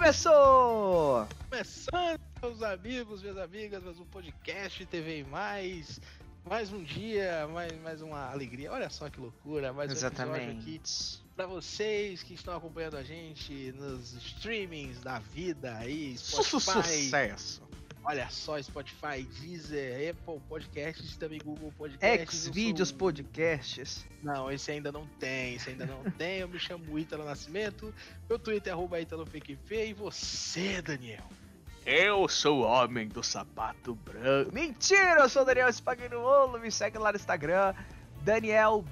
Começou! Começando, meus amigos, minhas amigas, mais um podcast TV Mais. Mais um dia, mais, mais uma alegria. Olha só que loucura, mais um Exatamente. episódio aqui para vocês que estão acompanhando a gente nos streamings da vida aí, Spotify. Sucesso! Olha só, Spotify, Deezer, Apple Podcasts, também Google Podcasts. Xvideos sou... Podcasts. Não, esse ainda não tem, esse ainda não tem. Eu me chamo Ítalo Nascimento, meu Twitter é arroba ItaloPQP e você, Daniel? Eu sou o homem do sapato branco. Mentira, eu sou o Daniel Spagnuolo, me segue lá no Instagram, Daniel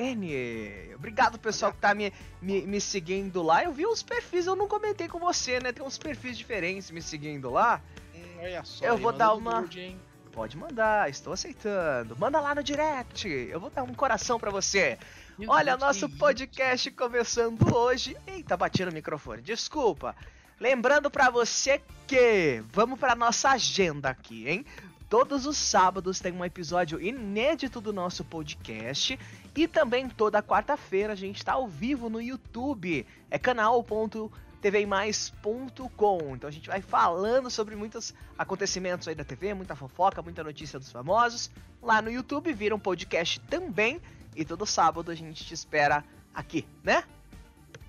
BSN. Obrigado, pessoal, que tá me, me, me seguindo lá. Eu vi os perfis, eu não comentei com você, né? Tem uns perfis diferentes me seguindo lá. Hum, olha só, Eu vou dar uma- nude? Pode mandar, estou aceitando. Manda lá no direct. Eu vou dar um coração pra você. Meu Olha, Deus, nosso que podcast começando hoje. Eita, bati no microfone, desculpa. Lembrando pra você que vamos pra nossa agenda aqui, hein? Todos os sábados tem um episódio inédito do nosso podcast e também toda quarta-feira a gente tá ao vivo no YouTube. É canal.tvmais.com. Então a gente vai falando sobre muitos acontecimentos aí da TV, muita fofoca, muita notícia dos famosos. Lá no YouTube vira um podcast também e todo sábado a gente te espera aqui, né?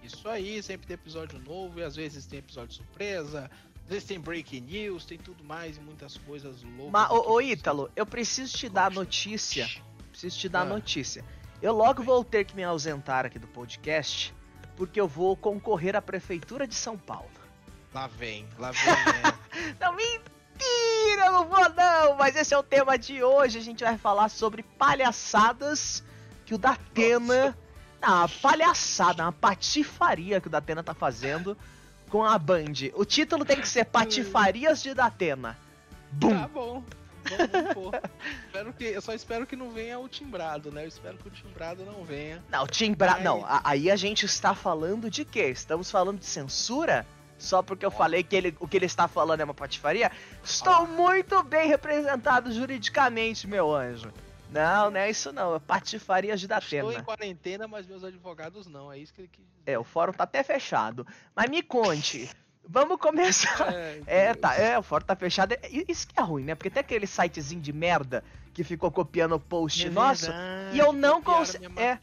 Isso aí, sempre tem episódio novo e às vezes tem episódio surpresa, às vezes tem breaking news, tem tudo mais e muitas coisas loucas. Mas, ô, ô Ítalo, eu preciso te dar notícia. Preciso te dar Ah. notícia. Eu logo vou ter que me ausentar aqui do podcast, porque eu vou concorrer à Prefeitura de São Paulo. Lá vem, lá vem, né? Não, mentira, eu não vou não, mas esse é o tema de hoje. A gente vai falar sobre palhaçadas que o Datena. Uma palhaçada, uma patifaria que o Datena tá fazendo com a Band. O título tem que ser Patifarias de Datena. Bum! Tá bom. Vamos pôr. Espero que, eu só espero que não venha o timbrado, né? Eu espero que o timbrado não venha. Não, Timbra... Mas- Não, a- aí a gente está falando de quê? Estamos falando de censura? Só porque eu Ó. falei que ele, o que ele está falando é uma patifaria? Estou muito bem representado juridicamente, meu anjo. Não, não é isso não, é patifaria de Estou em Datena. quarentena, mas meus advogados não. É isso que ele quis dizer. É, o fórum tá até fechado. Mas me conte, vamos começar... É, É, Deus. tá, é, o fórum tá fechado. Isso que é ruim, né? Porque tem aquele sitezinho de merda que ficou copiando o post É nosso. verdade, e eu não minha é.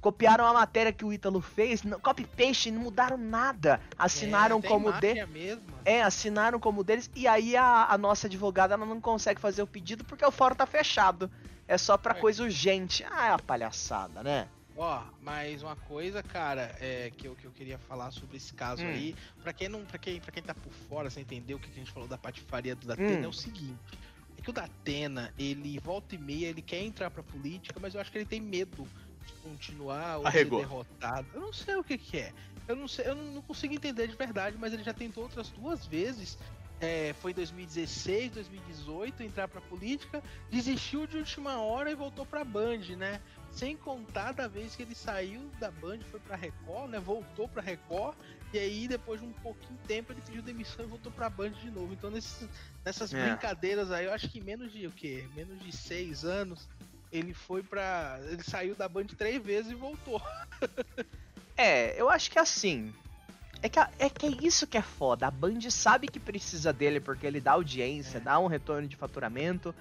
copiaram a matéria que o Ítalo fez, não- copy-paste, não mudaram nada. Assinaram É, como de... mesmo. É, assinaram como deles, e aí a, a nossa advogada ela não consegue fazer o pedido porque o fórum tá fechado. É só pra É. coisa urgente. Ah, é uma palhaçada, né? Ó, mais uma coisa, cara, é, que, eu, que eu queria falar sobre esse caso Hum. aí. Pra quem não, para quem, pra quem tá por fora, sem entender o que a gente falou da patifaria do Datena, Hum. é o seguinte. Que o Datena, ele volta e meia, ele quer entrar pra política, mas eu acho que ele tem medo de continuar ou Arregou. ser derrotado. Eu não sei o que que é. Eu não sei, eu não, não consigo entender de verdade, mas ele já tentou outras duas vezes. É, foi em 2016, 2018, entrar pra política, desistiu de última hora e voltou pra Band, né? Sem contar da vez que ele saiu da Band, foi pra Record, né? Voltou pra Record. E aí, depois de um pouquinho de tempo, ele pediu demissão e voltou pra Band de novo. Então, nesses, nessas É. brincadeiras aí, eu acho que em menos de o quê? Menos de seis anos, ele foi pra. Ele saiu da Band três vezes e voltou. É, eu acho que assim. É que, é que é isso que é foda. A Band sabe que precisa dele porque ele dá audiência, É. dá um retorno de faturamento.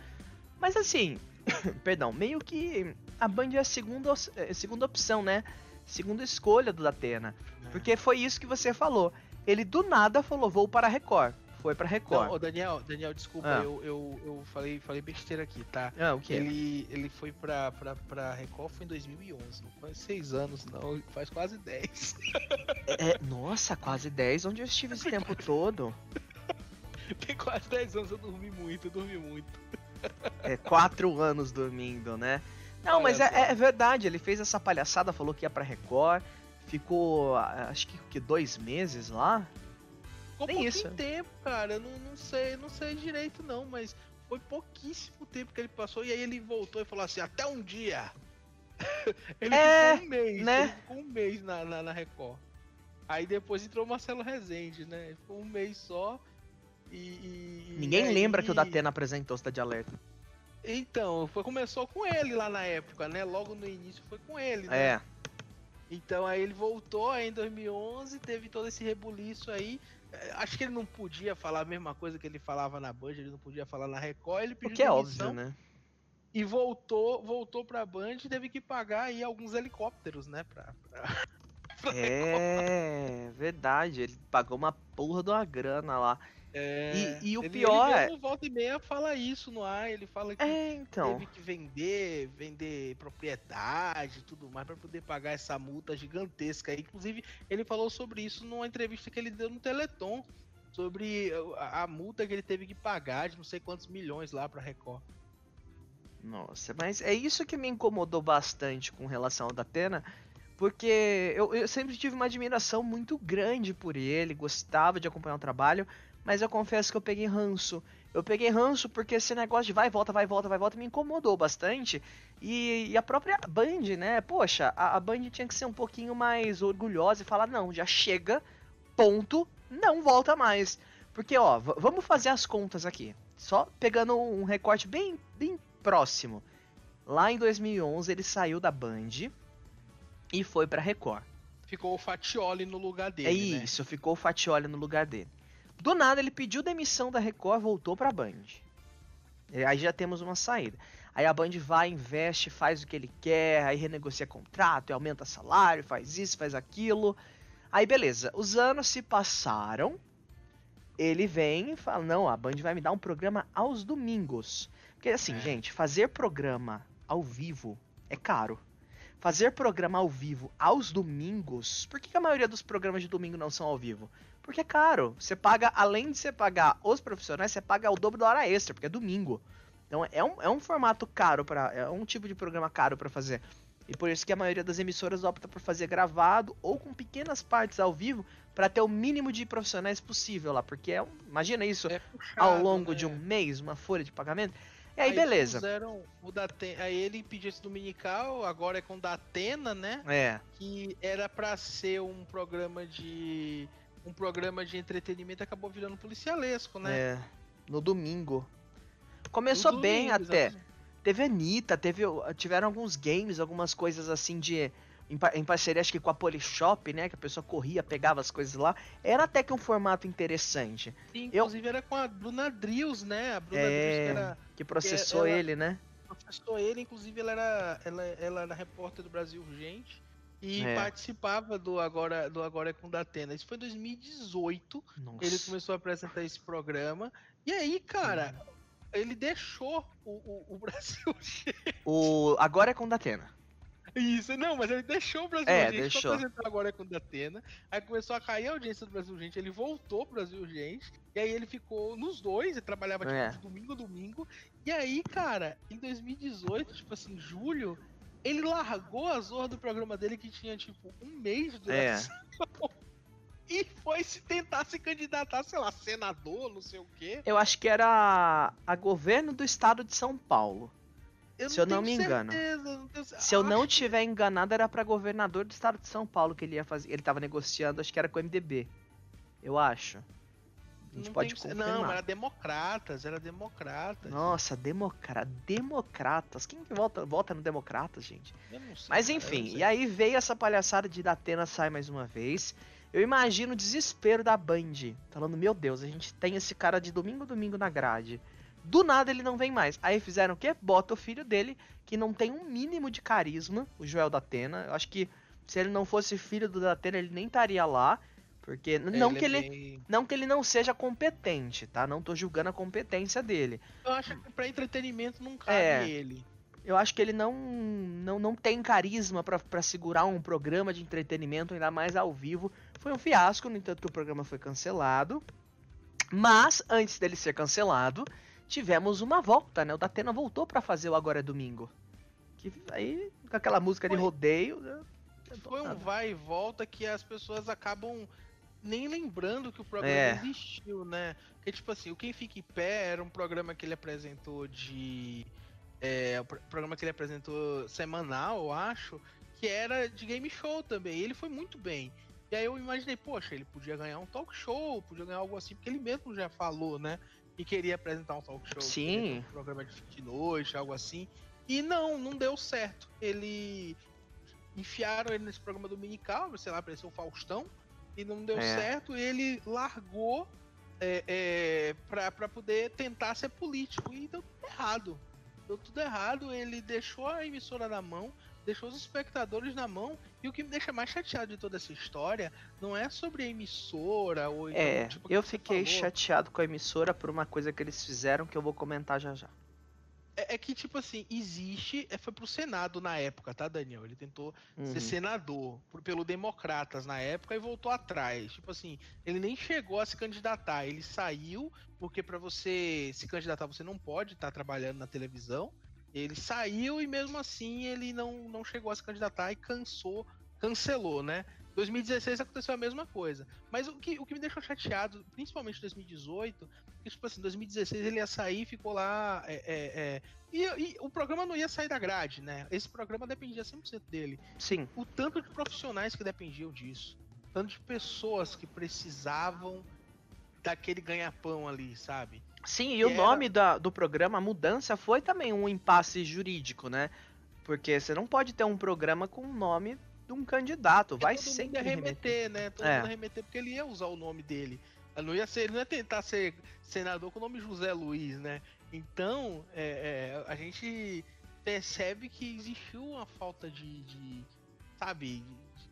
Mas assim, perdão, meio que a Band é a segunda, é a segunda opção, né? Segunda escolha do Datena. Porque foi isso que você falou. Ele do nada falou, vou para a Record. Foi pra Record. Não, ô, Daniel, Daniel, desculpa, Ah. eu, eu, eu falei, falei besteira aqui, tá? Ah, o que? Ele, ele foi pra, pra, pra Record foi em 2011, não faz seis anos não, faz quase 10. É, nossa, quase 10. Onde eu estive esse tempo todo? Tem quase 10 anos, eu dormi muito, eu dormi muito. É, quatro anos dormindo, né? Não, mas é, é verdade, ele fez essa palhaçada, falou que ia pra Record, ficou ah, acho que, que dois meses lá. Ficou Nem pouquinho isso. tempo, cara, não, não sei, não sei direito não, mas foi pouquíssimo tempo que ele passou e aí ele voltou e falou assim, até um dia. ele É, ficou um mês, né? ele ficou um mês na, na, na Record. Aí depois entrou o Marcelo Rezende, né? Ficou um mês só e... e- e Ninguém aí- lembra que o Datena apresentou Cidade Alerta. Então, foi, começou com ele lá na época, né? Logo no início foi com ele, né? É. Então aí ele voltou aí em 2011, teve todo esse rebuliço aí. É, Acho que ele não podia falar a mesma coisa que ele falava na Band, ele não podia falar na Record, ele O pediu que é óbvio, né? e voltou, voltou pra Band e teve que pagar aí alguns helicópteros, né, pra, pra- É, verdade. Ele pagou uma porra de uma grana lá. É, E- e o ele- pior ele é- mesmo volta e meia fala isso no ar, ele fala que É, então. teve que vender, vender propriedade e tudo mais pra poder pagar essa multa gigantesca. aí. Inclusive, ele falou sobre isso numa entrevista que ele deu no Teleton, sobre a, a multa que ele teve que pagar de não sei quantos milhões lá pra Record. Nossa, mas é isso que me incomodou bastante com relação ao Datena, porque eu, eu sempre tive uma admiração muito grande por ele, gostava de acompanhar o trabalho, mas eu confesso que eu peguei ranço. Eu peguei ranço porque esse negócio de vai volta, vai volta, vai volta me incomodou bastante. E, e a própria Band, né? Poxa, a, a Band tinha que ser um pouquinho mais orgulhosa e falar: não, já chega, ponto, não volta mais. Porque, ó, vamos fazer as contas aqui. Só pegando um recorte bem, bem próximo. Lá em 2011 ele saiu da Band e foi pra Record. Ficou o Fatioli no lugar dele, é né? isso, ficou o Fatioli no lugar dele. Do nada ele pediu demissão da Record, voltou pra Band. E Aí já temos uma saída. Aí a Band vai, investe, faz o que ele quer, aí renegocia contrato, aumenta salário, faz isso, faz aquilo. Aí beleza, os anos se passaram. Ele vem e fala: Não, a Band vai me dar um programa aos domingos. Porque assim, É. gente, fazer programa ao vivo é caro. Fazer programa ao vivo aos domingos. Por que, que a maioria dos programas de domingo não são ao vivo? Porque é caro. Você paga, além de você pagar os profissionais, você paga o dobro da hora extra, porque é domingo. Então é um, é um formato caro para É um tipo de programa caro pra fazer. E por isso que a maioria das emissoras opta por fazer gravado ou com pequenas partes ao vivo para ter o mínimo de profissionais possível lá. Porque é um- imagina isso É puxado, ao longo né? de um mês, uma folha de pagamento. E aí, beleza. Fizeram o da Atena, aí ele pediu esse dominical, agora é com o da Atena, né? É. Que era pra ser um programa de. Um programa de entretenimento acabou virando policialesco, né? É, no domingo. Começou No bem domingo, até. exatamente. Teve Anitta, teve, tiveram alguns games, algumas coisas assim de. Em, em parceria, acho que com a Polishop, né? Que a pessoa corria, pegava as coisas lá. Era até que um formato interessante. Sim, Eu- inclusive era com a Bruna Drills, né? A Bruna É. Drills que era. Que processou ela- ele, né? Processou ele, inclusive ela era, ela, ela era repórter do Brasil Urgente e É. participava do Agora, do Agora é com Datena. Isso foi em 2018. Nossa. Ele começou a apresentar esse programa. E aí, cara, Uhum. ele deixou o, o, o Brasil O... Agora é com o Datena. Isso, não, mas ele deixou o Brasil É, Urgente deixou. apresentar agora com o Datena. Aí começou a cair a audiência do Brasil Urgente, ele voltou pro Brasil Urgente. E aí ele ficou nos dois, ele trabalhava tipo, É. de domingo a domingo. E aí, cara, em 2018, tipo assim, julho, ele largou a zorra do programa dele que tinha tipo um mês de É. E foi se tentar se candidatar, sei lá, senador, não sei o quê. Eu acho que era a governo do estado de São Paulo. Se eu não me engano. certeza, não tenho Se eu não acho- tiver enganado, era pra governador do estado de São Paulo que ele ia fazer. Ele tava negociando, acho que era com o MDB. Eu acho. Gente não pode confirmar. Não, era democratas, era democratas. Nossa, democra... democratas. Quem que vota, vota no democratas, gente? Eu não sei, Mas enfim, e aí veio essa palhaçada de Datena sai mais uma vez. Eu imagino o desespero da Band, falando, meu Deus, a gente tem esse cara de domingo a domingo na grade. Do nada ele não vem mais. Aí fizeram o quê? Bota o filho dele, que não tem um mínimo de carisma, o Joel Datena. Eu acho que se ele não fosse filho do Datena, ele nem estaria lá. Porque, não que é ele... bem- Não que ele não seja competente, tá? Não tô julgando a competência dele. Eu acho que pra entretenimento não cabe É. ele. Eu acho que ele não não, não tem carisma pra- pra segurar um programa de entretenimento, ainda mais ao vivo. Foi um fiasco, no entanto que o programa foi cancelado. Mas, antes dele ser cancelado, tivemos uma volta, né? O Datena voltou pra fazer o Agora é Domingo. Que aí, com aquela música de Foi. rodeio... né? Foi um vai e volta que as pessoas acabam nem lembrando que o programa É. existiu, né? Porque, tipo assim, o Quem Fica em Pé era um programa que ele apresentou de. É, o pro- programa que ele apresentou semanal, eu acho, que era de game show também. E ele foi muito bem. E aí eu imaginei, poxa, ele podia ganhar um talk show, podia ganhar algo assim, porque ele mesmo já falou, né? Que queria apresentar um talk show. Sim. Um programa de fim de noite, algo assim. E não, não deu certo. Ele enfiaram ele nesse programa dominical, sei lá, apareceu o Faustão, e não deu É. certo, ele largou é, é, pra, pra poder tentar ser político. E deu tudo errado. Deu tudo errado, ele deixou a emissora na mão, deixou os espectadores na mão, e o que me deixa mais chateado de toda essa história não é sobre a emissora ou então, É, tipo, eu fiquei falou. chateado com a emissora por uma coisa que eles fizeram que eu vou comentar já já. É, é que, tipo assim, existe. é, Foi pro Senado na época, tá, Daniel? Ele tentou Uhum. ser senador por- pelo Democratas na época e voltou atrás. Tipo assim, ele nem chegou a se candidatar. Ele saiu, porque pra você se candidatar você não pode estar trabalhando na televisão. Ele saiu e mesmo assim ele não, não chegou a se candidatar e cansou, cancelou, né? 2016 aconteceu a mesma coisa. Mas o que, o que me deixou chateado, principalmente em 2018, que, tipo assim, 2016 ele ia sair e ficou lá. É, é, é, e, e o programa não ia sair da grade, né? Esse programa dependia 100% dele. Sim, O tanto de profissionais que dependiam disso. Tanto de pessoas que precisavam daquele ganha-pão ali, sabe? sim, e o era- nome da- do programa, a mudança, foi também um impasse jurídico, né? Porque você não pode ter um programa com o nome de um candidato, vai todo mundo sempre ia remeter. remeter, né? Todo É. mundo ia remeter porque ele ia usar o nome dele. Ele Não ia ser, ele não ia tentar ser senador com o nome José Luiz, né? Então, é, é, a gente percebe que existiu uma falta de, de, sabe,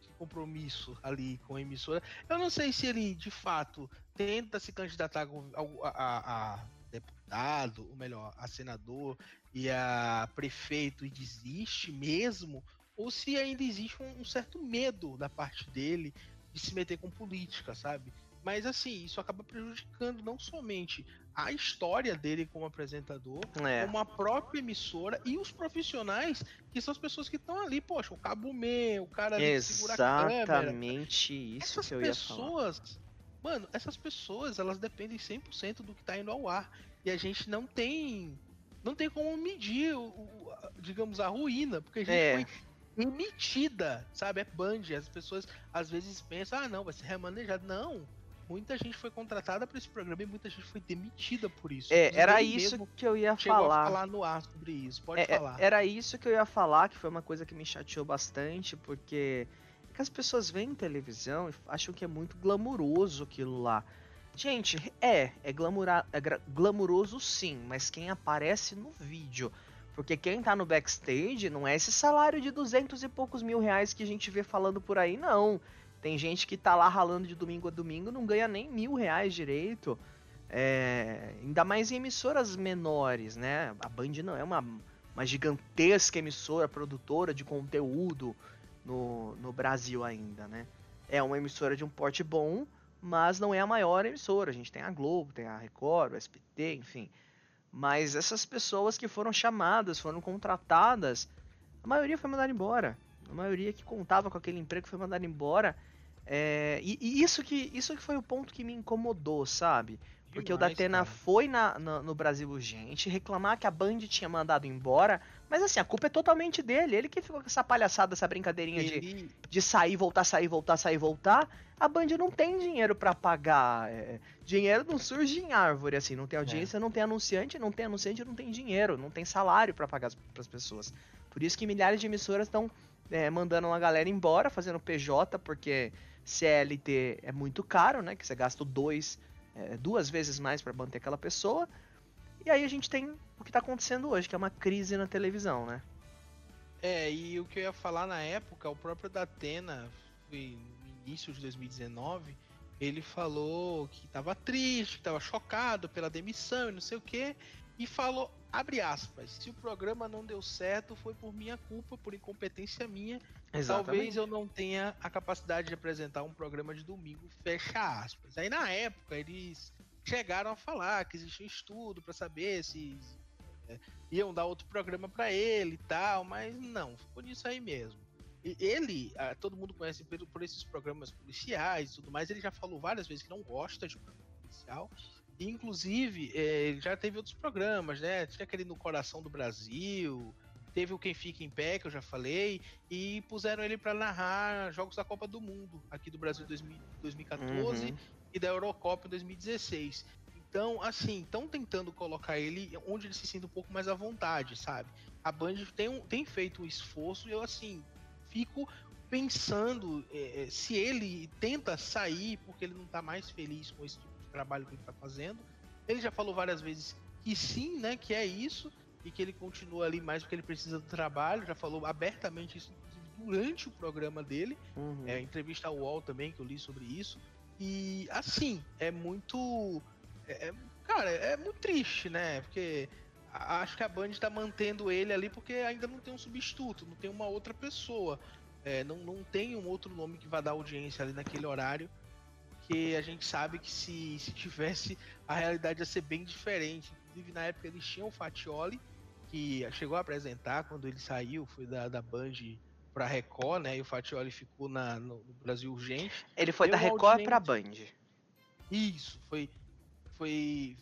de compromisso ali com a emissora. Eu não sei se ele, de fato, tenta se candidatar a, a- a deputado, ou melhor, a senador e a prefeito e desiste mesmo, ou se ainda existe um, um certo medo da parte dele de se meter com política, sabe? Mas assim, isso acaba prejudicando não somente a história dele como apresentador, É, como a própria emissora e os profissionais, que são as pessoas que estão ali, poxa, o Cabo Me, o cara ali que segura a câmera. exatamente isso Essas que eu ia falar. pessoas, mano, essas pessoas, elas dependem 100% do que tá indo ao ar. E a gente não tem não tem como medir, o, o- digamos, a ruína, porque a gente É. foi emitida, sabe? É Band. As pessoas às vezes pensam, ah, não, vai ser remanejado. Não. Muita gente foi contratada para esse programa e muita gente foi demitida por isso. É, era isso que eu ia falar. a falar no ar sobre isso. Pode É, é, falar. Era isso que eu ia falar, que foi uma coisa que me chateou bastante, porque é que as pessoas veem televisão e acham que é muito glamuroso aquilo lá. Gente, é, é, glamura, é glamuroso sim, mas quem aparece no vídeo. Porque quem tá no backstage não é esse salário de duzentos e poucos mil reais que a gente vê falando por aí, não. Tem gente que tá lá ralando de domingo a domingo não ganha nem mil reais direito. É, ainda mais em emissoras menores, né? A Band não é uma, uma gigantesca emissora produtora de conteúdo no, no Brasil ainda, né? É uma emissora de um porte bom, mas não é a maior emissora. A gente tem a Globo, tem a Record, o SBT, enfim. Mas essas pessoas que foram chamadas, foram contratadas, a maioria foi mandada embora. A maioria que contava com aquele emprego foi mandada embora. É, e, e isso, que, isso que foi o ponto que me incomodou, sabe? Porque o Demais, Datena cara. foi na, na- no Brasil Urgente reclamar que a Band tinha mandado embora. Mas assim, a culpa é totalmente dele. Ele que ficou com essa palhaçada, essa brincadeirinha de, Ele, de sair, voltar, sair, voltar, sair, voltar. A Band não tem dinheiro pra pagar. é, dinheiro não surge em árvore, assim. Não tem audiência, não tem anunciante, não tem anunciante, não tem dinheiro, não tem salário pra pagar para as pessoas. Por isso que milhares de emissoras estão mandando uma galera embora, fazendo PJ, porque CLT é muito caro, né? Que você gasta dois, é, duas vezes mais pra manter aquela pessoa. E aí a gente tem o que tá acontecendo hoje, que é uma crise na televisão, né? É, e o que eu ia falar na época, o próprio Datena, no início de 2019, ele falou que tava triste, que tava chocado pela demissão e não sei o que, e falou, abre aspas, se o programa não deu certo foi por minha culpa, por incompetência minha, talvez eu não tenha a capacidade de apresentar um programa de domingo, fecha aspas. Aí na época eles chegaram a falar que existia um estudo para saber se é, iam dar outro programa para ele e tal, mas não, ficou nisso aí mesmo. E ele, ah, todo mundo conhece por, por esses programas policiais e tudo mais, ele já falou várias vezes que não gosta de programa policial. E, inclusive, ele já teve outros programas, né? Tinha aquele No Coração do Brasil, teve o Quem Fica em Pé, que eu já falei, e puseram ele para narrar jogos da Copa do Mundo, aqui do Brasil 2000, 2014 Uhum. e da Eurocopa em 2016. Então, assim, estão tentando colocar ele onde ele se sinta um pouco mais à vontade, sabe? A Band tem, um- tem feito um esforço e eu, assim, fico pensando é, é, se ele tenta sair porque ele não tá mais feliz com esse tipo de trabalho que ele tá fazendo. Ele já falou várias vezes que sim, né, que é isso, e que ele continua ali mais porque ele precisa do trabalho, já falou abertamente isso durante o programa dele, uhum. é, entrevista ao UOL também, que eu li sobre isso. E assim, é muito. É, é cara, é muito triste, né? Porque acho que a Band está mantendo ele ali porque ainda não tem um substituto, não tem uma outra pessoa. É, não, não tem um outro nome que vá dar audiência ali naquele horário. Que a gente sabe que se, se tivesse, a realidade ia ser bem diferente. Inclusive, na época eles tinham o Fatioli, que chegou a apresentar quando ele saiu, foi da, da Band pra Record, né? E o Fatioli ficou na, no, no Brasil Urgente. Ele foi da Record pra Band. Isso, foi. Foi.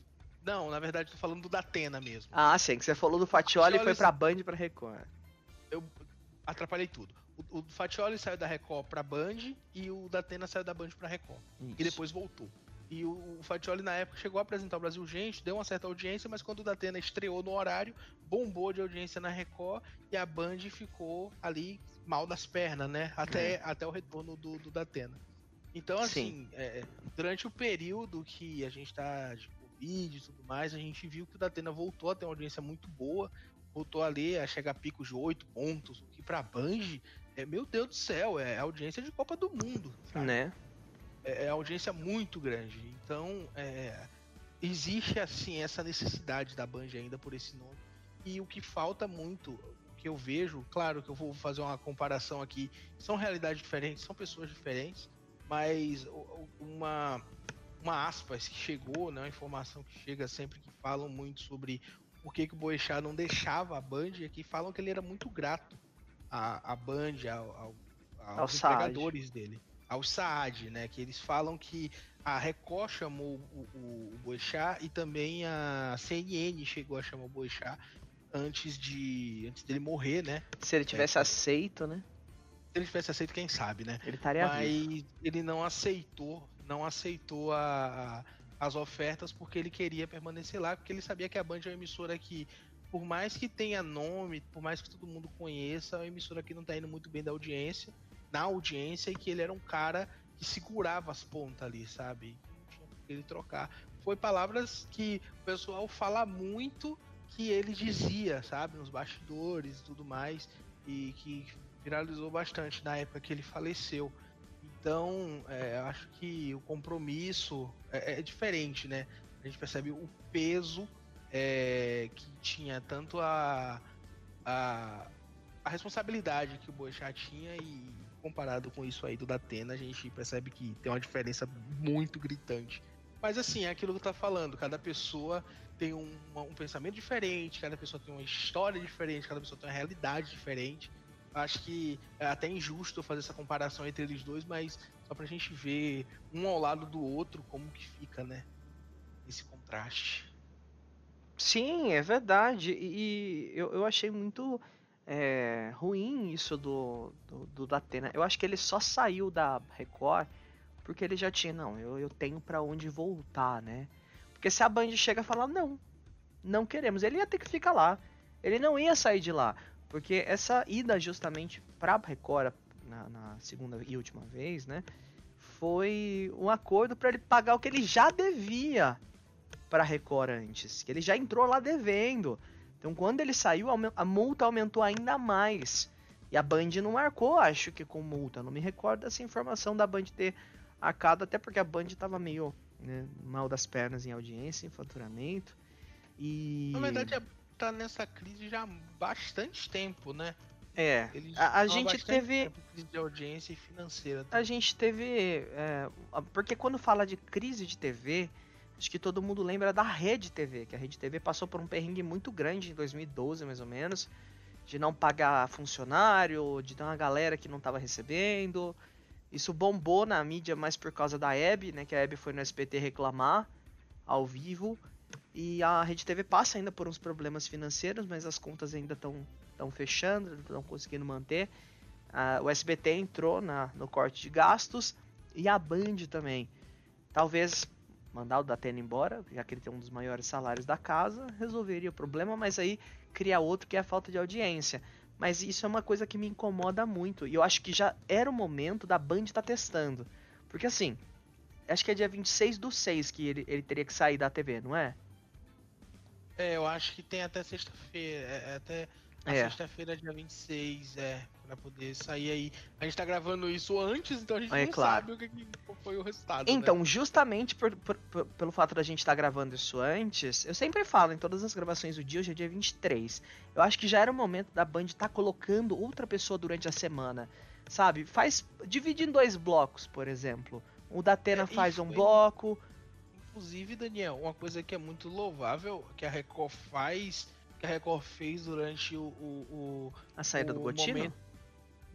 Não, na verdade tô falando do Datena mesmo. Ah, sim, que você falou do Fatioli, e foi pra Band pra Record. Eu atrapalhei tudo. O, o Fatioli saiu da Record pra Band e o Datena saiu da Band pra Record. Isso. E depois voltou. E o, o Fatioli na época chegou a apresentar o Brasil Urgente, deu uma certa audiência, mas quando o Datena estreou no horário, bombou de audiência na Record e a Band ficou ali mal das pernas, né? Até, é. até o retorno do, do Datena. Então, assim, é, durante o período que a gente tá de Covid e tudo mais, a gente viu que o Datena voltou a ter uma audiência muito boa, voltou ali a chegar a picos de 8 pontos, o que pra Band, é, meu Deus do céu, é audiência de Copa do Mundo. Sabe? Né? É, é audiência muito grande. Então, é, existe, assim, essa necessidade da Band ainda por esse nome. E o que falta muito, que eu vejo, claro que eu vou fazer uma comparação aqui, são realidades diferentes, são pessoas diferentes, mas uma, uma aspas que chegou, né, uma informação que chega sempre que falam muito sobre por que, que o Boechat não deixava a Band, e aqui falam que ele era muito grato à, à Band, ao, ao, aos empregadores dele, ao Saad, né, que eles falam que a Record chamou o, o, o Boechat e também a CNN chegou a chamar o Boechat antes de antes dele morrer, né? Se ele tivesse é, aceito, né? Se ele tivesse aceito, quem sabe, né? Ele estaria Mas vivo. ele não aceitou, não aceitou a, a, as ofertas porque ele queria permanecer lá, porque ele sabia que a Band é uma emissora que por mais que tenha nome, por mais que todo mundo conheça, a emissora que não tá indo muito bem da audiência, na audiência e que ele era um cara que segurava as pontas ali, sabe? Ele trocar. Foi palavras que o pessoal fala muito que ele dizia, sabe, nos bastidores e tudo mais, e que viralizou bastante na época que ele faleceu. Então, é, acho que o compromisso é, é, diferente, né? A gente percebe o peso é, que tinha tanto a, a, a responsabilidade que o Boechat tinha e comparado com isso aí do Datena, a gente percebe que tem uma diferença muito gritante. Mas assim, é aquilo que tá falando, cada pessoa tem um, um, pensamento diferente, cada pessoa tem uma história diferente, cada pessoa tem uma realidade diferente. Acho que é até injusto fazer essa comparação entre eles dois, mas só pra gente ver um ao lado do outro como que fica, né? Esse contraste. Sim, é verdade. E eu, eu achei muito é, ruim isso do, do, do Datena. Eu acho que ele só saiu da Record porque ele já tinha, não, eu, eu tenho para onde voltar, né? Porque se a Band chega e falar, não, não queremos, ele ia ter que ficar lá. Ele não ia sair de lá. Porque essa ida justamente pra Record, na, na segunda e última vez, né? Foi um acordo para ele pagar o que ele já devia para Record antes. Que ele já entrou lá devendo. Então quando ele saiu, a multa aumentou ainda mais. E a Band não marcou, acho que com multa. Não me recordo dessa informação da Band ter arcado, até porque a Band tava meio né, mal das pernas em audiência, em faturamento. E. Na verdade, é, tá nessa crise já há bastante tempo, né? É, Eles a, a gente teve. crise de audiência e financeira. Também. A gente teve. É, porque quando fala de crise de TV, acho que todo mundo lembra da Rede TV, que a Rede TV passou por um perrengue muito grande em 2012, mais ou menos, de não pagar funcionário, de ter uma galera que não estava recebendo. Isso bombou na mídia mais por causa da Hebe, né? Que a Hebe foi no SBT reclamar ao vivo. E a Rede TV passa ainda por uns problemas financeiros, mas as contas ainda estão fechando, estão conseguindo manter. Uh, o SBT entrou na, no corte de gastos e a Band também. Talvez mandar o Datena embora, já que ele tem um dos maiores salários da casa, resolveria o problema, mas aí cria outro que é a falta de audiência. Mas isso é uma coisa que me incomoda muito. E eu acho que já era o momento da Band estar tá testando. Porque assim, acho que é dia 26 do 6 que ele, ele teria que sair da TV, não é? É, eu acho que tem até sexta-feira. É, é até é. sexta-feira, dia 26, é, pra poder sair aí. A gente tá gravando isso antes, então a gente é, não claro. sabe o que, que, foi o resultado. Né? Então, né? justamente por, por, por, pelo fato da gente estar tá gravando isso antes, eu sempre falo em todas as gravações do dia, hoje é dia 23. Eu acho que já era o momento da Band estar tá colocando outra pessoa durante a semana. Sabe? Faz. Divide em dois blocos, por exemplo. O da Atena é, faz um bloco. Inclusive, Daniel, uma coisa que é muito louvável que a Record faz que a Record fez durante o. o, o a saída o do Gotino? Momento...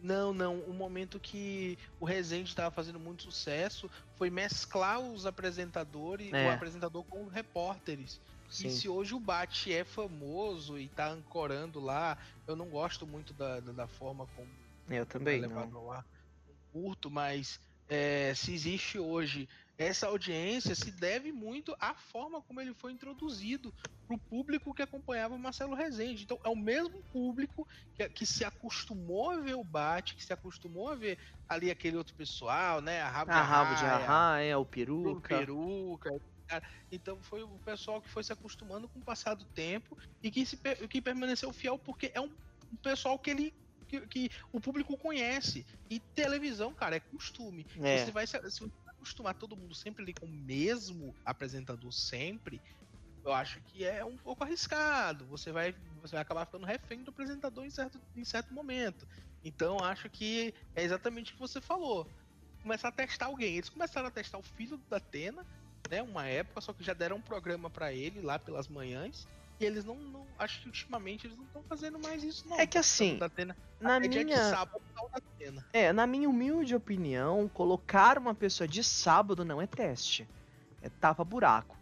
Não, não. O momento que o Resende estava fazendo muito sucesso foi mesclar os apresentadores, é. o apresentador com os repórteres. Sim. E se hoje o Bate é famoso e tá ancorando lá, eu não gosto muito da, da, da forma como. Eu também. Não. Ar, curto, mas é, se existe hoje essa audiência se deve muito à forma como ele foi introduzido para o público que acompanhava o Marcelo Rezende. Então é o mesmo público que, que, se acostumou a ver o Bate, que se acostumou a ver ali aquele outro pessoal, né? A Rabo de a Rabo de Arraia, o Peruca. O Peruca. Então foi o pessoal que foi se acostumando com o passar do tempo e que, se, que permaneceu fiel porque é um, um pessoal que ele que, que, o público conhece. E televisão, cara, é costume. É. Você vai se, se acostumar todo mundo sempre ali com o mesmo apresentador sempre, eu acho que é um pouco arriscado. Você vai, você vai acabar ficando refém do apresentador em certo, em certo momento. Então acho que é exatamente o que você falou. Começar a testar alguém. Eles começaram a testar o filho da Atena, né? Uma época, só que já deram um programa para ele lá pelas manhãs. E eles não, não, Acho que ultimamente eles não estão fazendo mais isso, não. É que assim. Na é minha. Sábado, é, na minha humilde opinião, colocar uma pessoa de sábado não é teste. É tapa-buraco.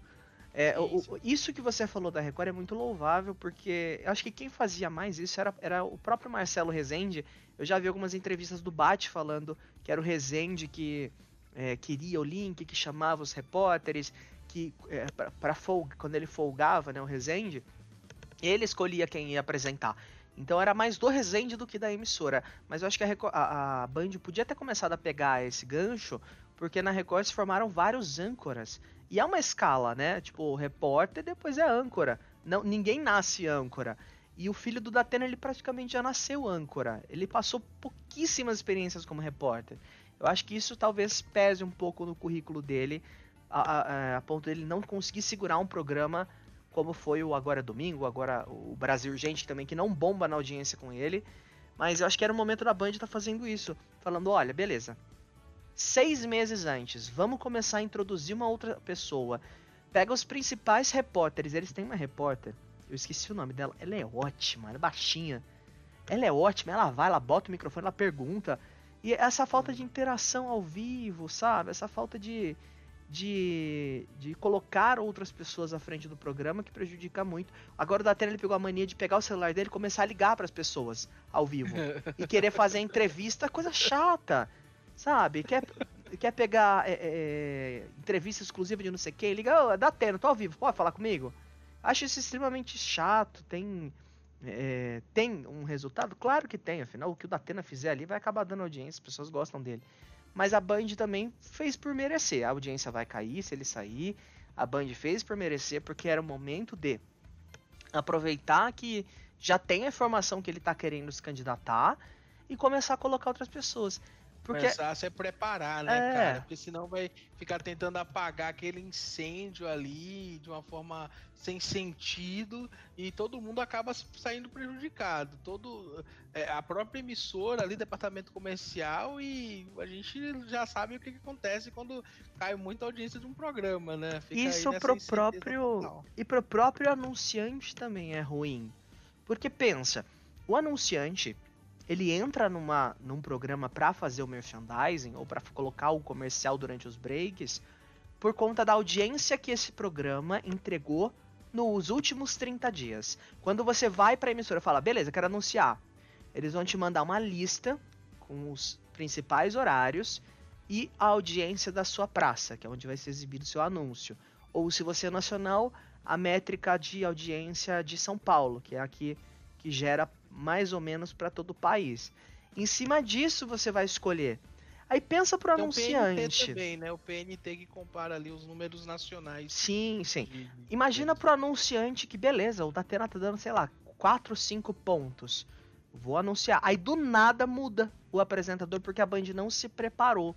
É, isso. O, isso que você falou da Record é muito louvável, porque eu acho que quem fazia mais isso era, era o próprio Marcelo Rezende. Eu já vi algumas entrevistas do Bate falando que era o Rezende que é, queria o link, que chamava os repórteres, que é, para quando ele folgava, né, o Rezende, ele escolhia quem ia apresentar. Então era mais do Rezende do que da emissora. Mas eu acho que a, a, a Band podia ter começado a pegar esse gancho, porque na Record se formaram vários âncoras. E é uma escala, né? Tipo, o repórter depois é âncora. Não, ninguém nasce âncora. E o filho do Datena, ele praticamente já nasceu âncora. Ele passou pouquíssimas experiências como repórter. Eu acho que isso talvez pese um pouco no currículo dele, a, a, a ponto dele não conseguir segurar um programa como foi o Agora é Domingo, agora o Brasil Urgente também, que não bomba na audiência com ele. Mas eu acho que era o momento da Band estar tá fazendo isso. Falando, olha, beleza. Seis meses antes, vamos começar a introduzir uma outra pessoa. Pega os principais repórteres. Eles têm uma repórter. Eu esqueci o nome dela. Ela é ótima, ela é baixinha. Ela é ótima, ela vai, ela bota o microfone, ela pergunta. E essa falta de interação ao vivo, sabe? Essa falta de, de, de colocar outras pessoas à frente do programa que prejudica muito. Agora o Datena ele pegou a mania de pegar o celular dele e começar a ligar para as pessoas ao vivo e querer fazer entrevista, coisa chata, sabe? Quer, quer pegar é, é, é entrevista exclusiva de não sei quem, liga, oh, Datena, tô ao vivo, pode falar comigo? Acho isso extremamente chato, tem é, tem um resultado? Claro que tem, afinal o que o Datena fizer ali vai acabar dando audiência, as pessoas gostam dele. Mas a Band também fez por merecer. A audiência vai cair se ele sair. A Band fez por merecer porque era o momento de aproveitar que já tem a informação que ele está querendo se candidatar e começar a colocar outras pessoas. Porque... Começar a se preparar, né, é... cara? Porque senão vai ficar tentando apagar aquele incêndio ali de uma forma sem sentido e todo mundo acaba saindo prejudicado. Todo é, a própria emissora ali, departamento comercial e a gente já sabe o que, que acontece quando cai muita audiência de um programa, né? Fica Isso pro próprio total. e pro próprio anunciante também é ruim. Porque pensa, o anunciante ele entra numa, num programa para fazer o merchandising ou para colocar o comercial durante os breaks por conta da audiência que esse programa entregou nos últimos 30 dias. Quando você vai para a emissora e fala, beleza, quero anunciar, eles vão te mandar uma lista com os principais horários e a audiência da sua praça, que é onde vai ser exibido o seu anúncio. Ou se você é nacional, a métrica de audiência de São Paulo, que é aqui que gera mais ou menos para todo o país. Em cima disso você vai escolher. Aí pensa pro Tem o PNT anunciante. também, né? O PNT que compara ali os números nacionais. Sim, sim. de- Imagina pro anunciante que beleza, o Datena tá dando, sei lá, 4, 5 pontos. Vou anunciar. Aí do nada muda o apresentador porque a Band não se preparou.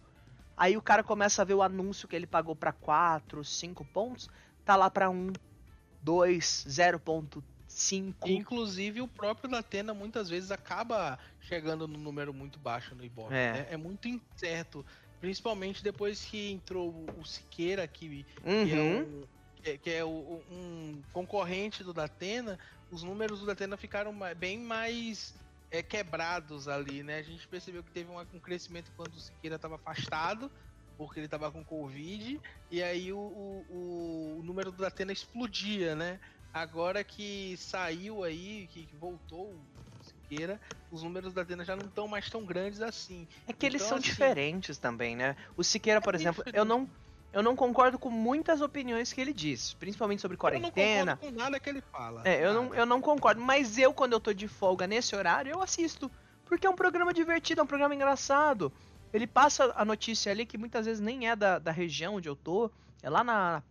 Aí o cara começa a ver o anúncio que ele pagou pra 4, 5 pontos, tá lá pra 1, 2, 0.5. Inclusive, o próprio Datena muitas vezes acaba chegando no número muito baixo no Ibope. É. né? É muito incerto. Principalmente depois que entrou o Siqueira, que, que é, Uhum. um, que que é o- um concorrente do Datena, os números do Datena ficaram bem mais é, quebrados ali, né? A gente percebeu que teve uma- um crescimento quando o Siqueira estava afastado, porque ele estava com Covid, e aí o, o- o- o número do Datena explodia, né? Agora que saiu aí, que, que voltou o Siqueira, os números da Atena já não estão mais tão grandes assim. É que eles Então, são assim, diferentes também, né? O Siqueira, por É exemplo, diferente. eu não, eu não concordo com muitas opiniões que ele diz, principalmente sobre Eu não quarentena. concordo com nada que ele fala. É, eu não, eu não concordo, mas eu, quando eu tô de folga nesse horário, eu assisto. Porque é um programa divertido, é um programa engraçado. Ele passa a notícia ali que muitas vezes nem é da, da região onde eu tô, é lá na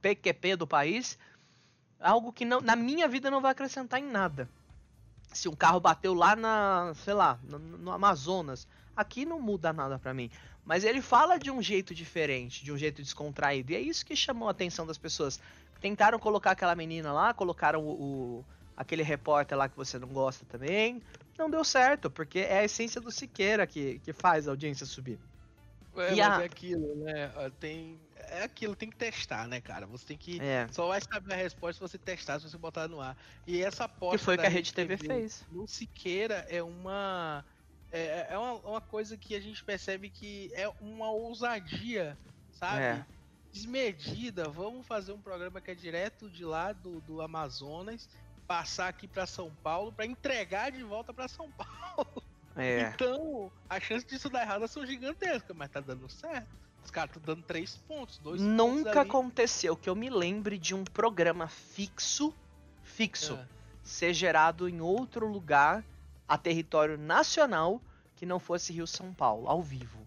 PQP do país. Algo que não, na minha vida não vai acrescentar em nada. Se um carro bateu lá na, sei lá, no, no Amazonas, aqui não muda nada pra mim. Mas ele fala de um jeito diferente, de um jeito descontraído. E é isso que chamou a atenção das pessoas. Tentaram colocar aquela menina lá, colocaram o, o- aquele repórter lá que você não gosta também. Não deu certo, porque é a essência do Siqueira que, que faz a audiência subir. É, E a- é aquilo, né? Ó, Tem... É aquilo, tem que testar, né, cara? Você tem que. É. Só vai saber a resposta se você testar, se você botar no ar. E essa aposta. Que foi que a Rede TV fez. no Siqueira é uma. É, é uma, uma coisa que a gente percebe que é uma ousadia, sabe? É. Desmedida. Vamos fazer um programa que é direto de lá do, do Amazonas, passar aqui pra São Paulo, pra entregar de volta pra São Paulo. É. Então, as chances disso dar errado são gigantescas, mas tá dando certo. Os caras estão dando três pontos, dois pontos Nunca ali. aconteceu que eu me lembre de um programa fixo, fixo, É. ser gerado em outro lugar, a território nacional, que não fosse Rio São Paulo, ao vivo.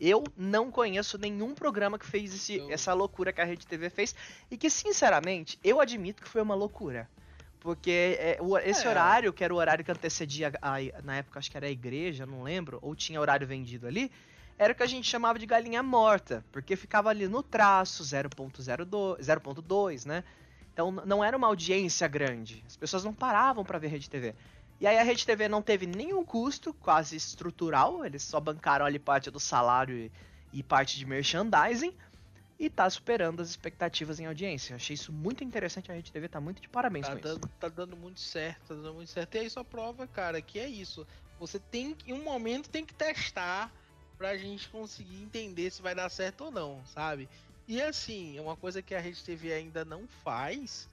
Eu não conheço nenhum programa que fez esse- Eu- essa loucura que a Rede TV fez. E que, sinceramente, eu admito que foi uma loucura. Porque é, o- esse É. horário, que era o horário que antecedia, a, na época acho que era a igreja, não lembro, ou tinha horário vendido ali, era o que a gente chamava de galinha morta, porque ficava ali no traço 0.02, 0.2, né? Então não era uma audiência grande. As pessoas não paravam para ver Rede TV. E aí a Rede TV não teve nenhum custo, quase estrutural, eles só bancaram ali parte do salário e, e parte de merchandising e tá superando as expectativas em audiência. Achei isso muito interessante, a Rede TV tá muito de parabéns Tá com isso. dando, tá dando muito certo, tá dando muito certo. E aí só prova, cara, que é isso. Você tem que, em um momento, tem que testar pra gente conseguir entender se vai dar certo ou não, sabe? E assim, uma coisa que a Rede TV ainda não faz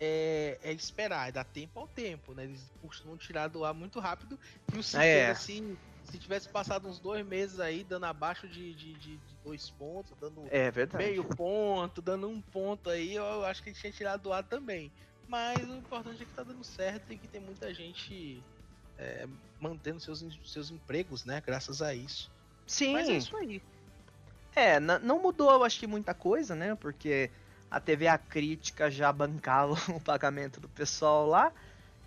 é, é esperar, é dar tempo ao tempo, né? Eles costumam tirar do ar muito rápido. E o Siqueira, É. assim, se tivesse passado uns dois meses aí, dando abaixo de, de, de- de dois pontos, dando É meio ponto, dando um ponto aí, eu acho que ele tinha tirado do ar também. Mas o importante é que tá dando certo e que tem muita gente é, mantendo seus, seus empregos, né? Graças a isso. Sim, Mas é isso aí. É, não mudou, eu acho que muita coisa, né? Porque a TV A Crítica já bancava o pagamento do pessoal lá.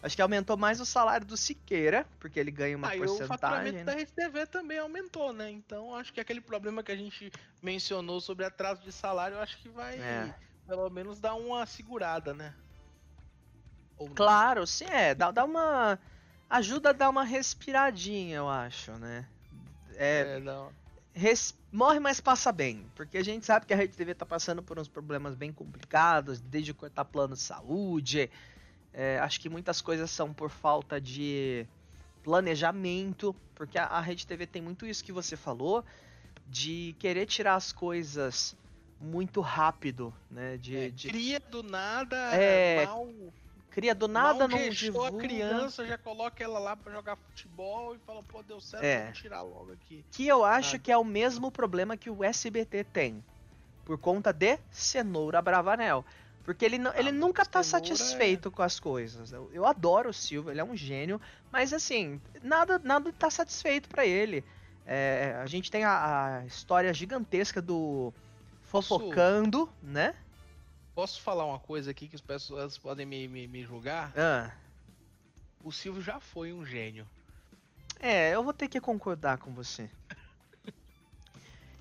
Acho que aumentou mais o salário do Siqueira, porque ele ganha uma o porcentagem. faturamento da né? Rede TV também aumentou, né? Então acho que aquele problema que a gente mencionou sobre atraso de salário, acho que vai É. pelo menos dar uma segurada, né? Claro, sim, é. Dá, dá uma. Ajuda a dar uma respiradinha, eu acho, né? É, É, não. res- morre, mas passa bem. Porque a gente sabe que a Rede TV tá passando por uns problemas bem complicados, desde cortar plano de saúde. É, acho que muitas coisas são por falta de planejamento, porque a, a Rede TV tem muito isso que você falou, de querer tirar as coisas muito rápido, né? De, É, de- Cria do nada, É, mal cria do nada, Mal não divulga. a criança, já coloca ela lá pra jogar futebol e fala, pô, deu certo, É. vamos tirar logo aqui. Que eu acho Sabe? que é o mesmo problema que o SBT tem. Por conta de Cenoura Bravanel. Porque ele, não, ele Ah, nunca tá cenoura satisfeito com as coisas. Eu, eu adoro o Silvio, ele é um gênio, mas assim, nada, nada tá satisfeito pra ele. É, a gente tem a, a história gigantesca do Posso- fofocando, né? Posso falar uma coisa aqui que as pessoas podem me, me, me julgar? Ah, O Silvio já foi um gênio. é, eu vou ter que concordar com você.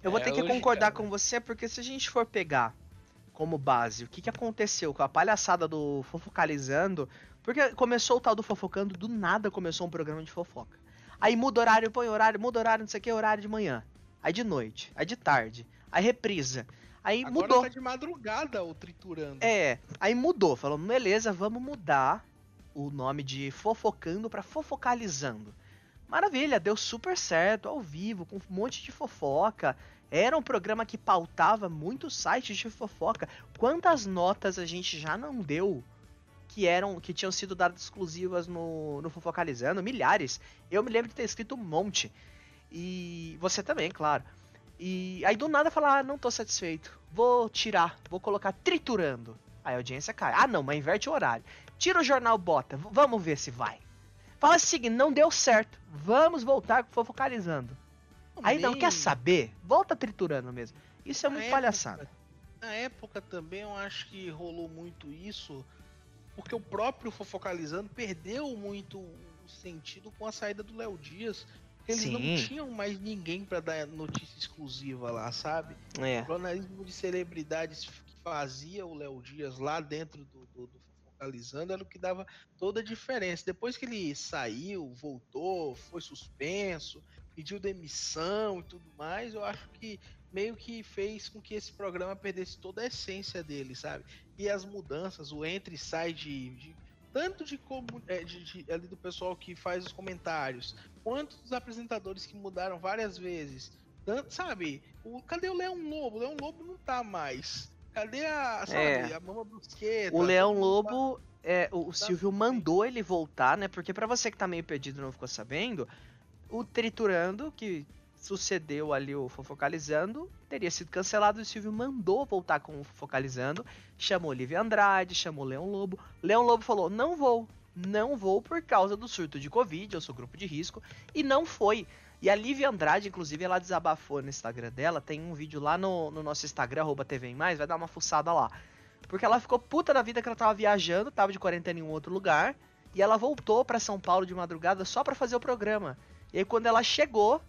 Eu vou É, ter que hoje, concordar cara. com você, porque se a gente for pegar como base o que, que aconteceu com a palhaçada do Fofocalizando, porque começou o tal do Fofocando, do nada começou um programa de fofoca. Aí muda horário, põe horário, muda horário, não sei o que, horário de manhã. Aí de noite, aí de tarde, aí reprisa. Aí Agora mudou. tá de madrugada o triturando. É, aí mudou, falou, beleza, vamos mudar o nome de Fofocando pra Fofocalizando. Maravilha, deu super certo, ao vivo, com um monte de fofoca. Era um programa que pautava muitos sites de fofoca. Quantas notas a gente já não deu que eram que tinham sido dadas exclusivas no, no Fofocalizando? Milhares. Eu me lembro de ter escrito um monte. E você também, claro. E aí do nada falar, ah, não tô satisfeito. Vou tirar, vou colocar triturando. Aí a audiência cai. Ah, não, mas inverte o horário. Tira o jornal, bota. Vamos ver se vai. Fala assim, não deu certo. Vamos voltar com fofocalizando. Aí não quer saber? Volta triturando mesmo. Isso é Na muito época- palhaçada. Na época também eu acho que rolou muito isso, porque o próprio Fofocalizando perdeu muito o sentido com a saída do Léo Dias. Eles não Sim. tinham mais ninguém pra dar notícia exclusiva lá, sabe? É. O jornalismo de celebridades que fazia o Léo Dias lá dentro do, do, do Focalizando era o que dava toda a diferença. Depois que ele saiu, voltou, foi suspenso, pediu demissão e tudo mais, eu acho que meio que fez com que esse programa perdesse toda a essência dele, sabe? E as mudanças, o entra e sai de. de- tanto de, como, é, de, de- ali do pessoal que faz os comentários, quanto dos apresentadores que mudaram várias vezes. Tanto, sabe? O, cadê o Leão Lobo? O Leão Lobo não tá mais. Cadê a, sabe, É. a Mama Brusqueta? O Leão tá- Lobo, é, o, o Silvio mandou ele voltar, né? Porque pra você que tá meio perdido e não ficou sabendo, o Triturando, que sucedeu ali o Fofocalizando, teria sido cancelado e o Silvio mandou voltar com o Fofocalizando, chamou Olivia Andrade, chamou Leão Lobo. Leão Lobo falou: não vou, não vou por causa do surto de Covid, eu sou grupo de risco, e não foi. E a Lívia Andrade, inclusive, ela desabafou no Instagram dela. Tem um vídeo lá no, no nosso Instagram, arroba TV Mais, vai dar uma fuçada lá. Porque ela ficou puta da vida que ela tava viajando, tava de quarentena em um outro lugar, e ela voltou pra São Paulo de madrugada só pra fazer o programa. E aí quando ela chegou,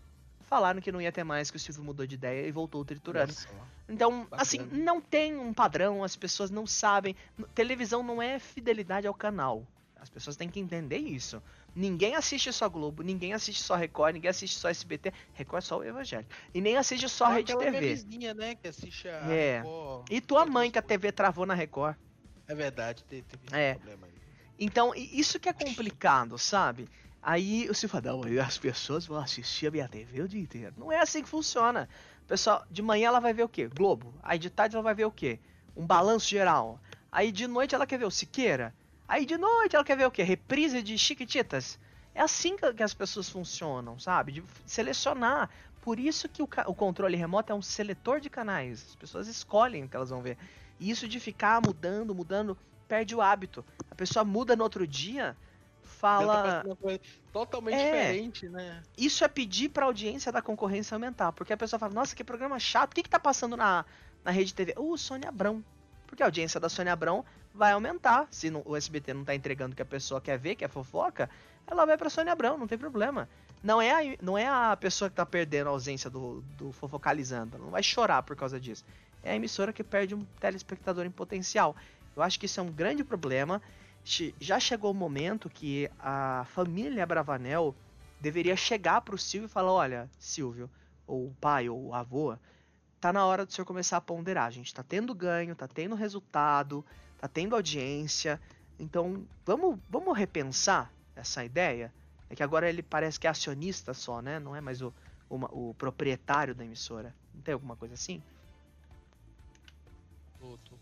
falaram que não ia ter mais, que o Silvio mudou de ideia e voltou triturando. Nossa, Então, Bacana. assim, não tem um padrão, as pessoas não sabem. Televisão não é fidelidade ao canal. As pessoas têm que entender isso. Ninguém assiste só Globo, ninguém assiste só Record, ninguém assiste só SBT. Record é só o Evangelho. E nem assiste só Só Rede TV. vizinha, né, que assiste a É. Record. E tua mãe que a. TV travou na Record. É verdade, teve, É. problema aí. Então, isso que é complicado, sabe? Aí o aí as pessoas vão assistir a minha TV o dia inteiro. Não é assim que funciona. Pessoal, de manhã ela vai ver o quê? Globo. Aí de tarde ela vai ver o quê? Um balanço geral. Aí de noite ela quer ver o Siqueira. Aí de noite ela quer ver o quê? Reprise de Chiquititas. É assim que as pessoas funcionam, sabe? De selecionar. Por isso que o, o controle remoto é um seletor de canais. As pessoas escolhem o que elas vão ver. E isso de ficar mudando, mudando, perde o hábito. A pessoa muda no outro dia, Tá fala. totalmente É. diferente, né? Isso é pedir pra audiência da concorrência aumentar. Porque a pessoa fala, nossa, que programa chato. O que, que tá passando na, na rede TV? Uh, Sônia Abrão. Porque a audiência da Sônia Abrão vai aumentar. Se não- o SBT não tá entregando o que a pessoa quer ver, que é fofoca, ela vai pra Sônia Abrão, não tem problema. Não é a, não é a pessoa que tá perdendo a ausência do, do fofocalizando. Ela não vai chorar por causa disso. É a emissora que perde um telespectador em potencial. Eu acho que isso é um grande problema. Já chegou o momento que a família Bravanel deveria chegar pro Silvio e falar: olha, Silvio, ou o pai, ou o avô, tá na hora do senhor começar a ponderar. A gente tá tendo ganho, tá tendo resultado, tá tendo audiência. Então, vamos, vamos repensar essa ideia? É que agora ele parece que é acionista só, né? Não é mais o, uma- o proprietário da emissora. Não tem alguma coisa assim? Tô, tô.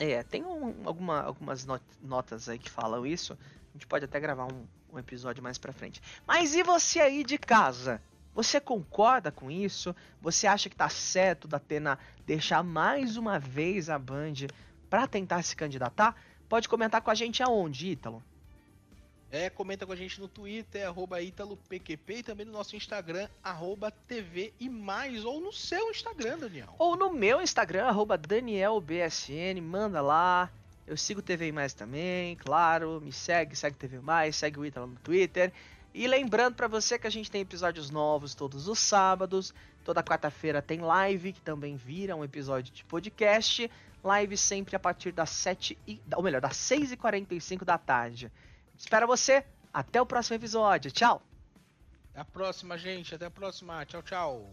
É, tem um- alguma- algumas not- notas aí que falam isso. A gente pode até gravar um, um episódio mais pra frente. Mas e você aí de casa? Você concorda com isso? Você acha que tá certo da Atena deixar mais uma vez a Band para tentar se candidatar, pode comentar com a gente aonde, Ítalo? É, comenta com a gente no Twitter, arroba e também no nosso Instagram, arroba TV e mais, ou no seu Instagram, Daniel. Ou no meu Instagram, arroba DanielBSN, manda lá. Eu sigo TV e mais também, claro, me segue, segue TV mais, segue o Ítalo no Twitter. E lembrando para você que a gente tem episódios novos todos os sábados, toda quarta-feira tem live, que também vira um episódio de podcast. Live sempre a partir das 7 e, ou melhor, das 6h45 da tarde. Espero você. Até o próximo episódio. Tchau. Até a próxima, gente. Até a próxima. Tchau, tchau.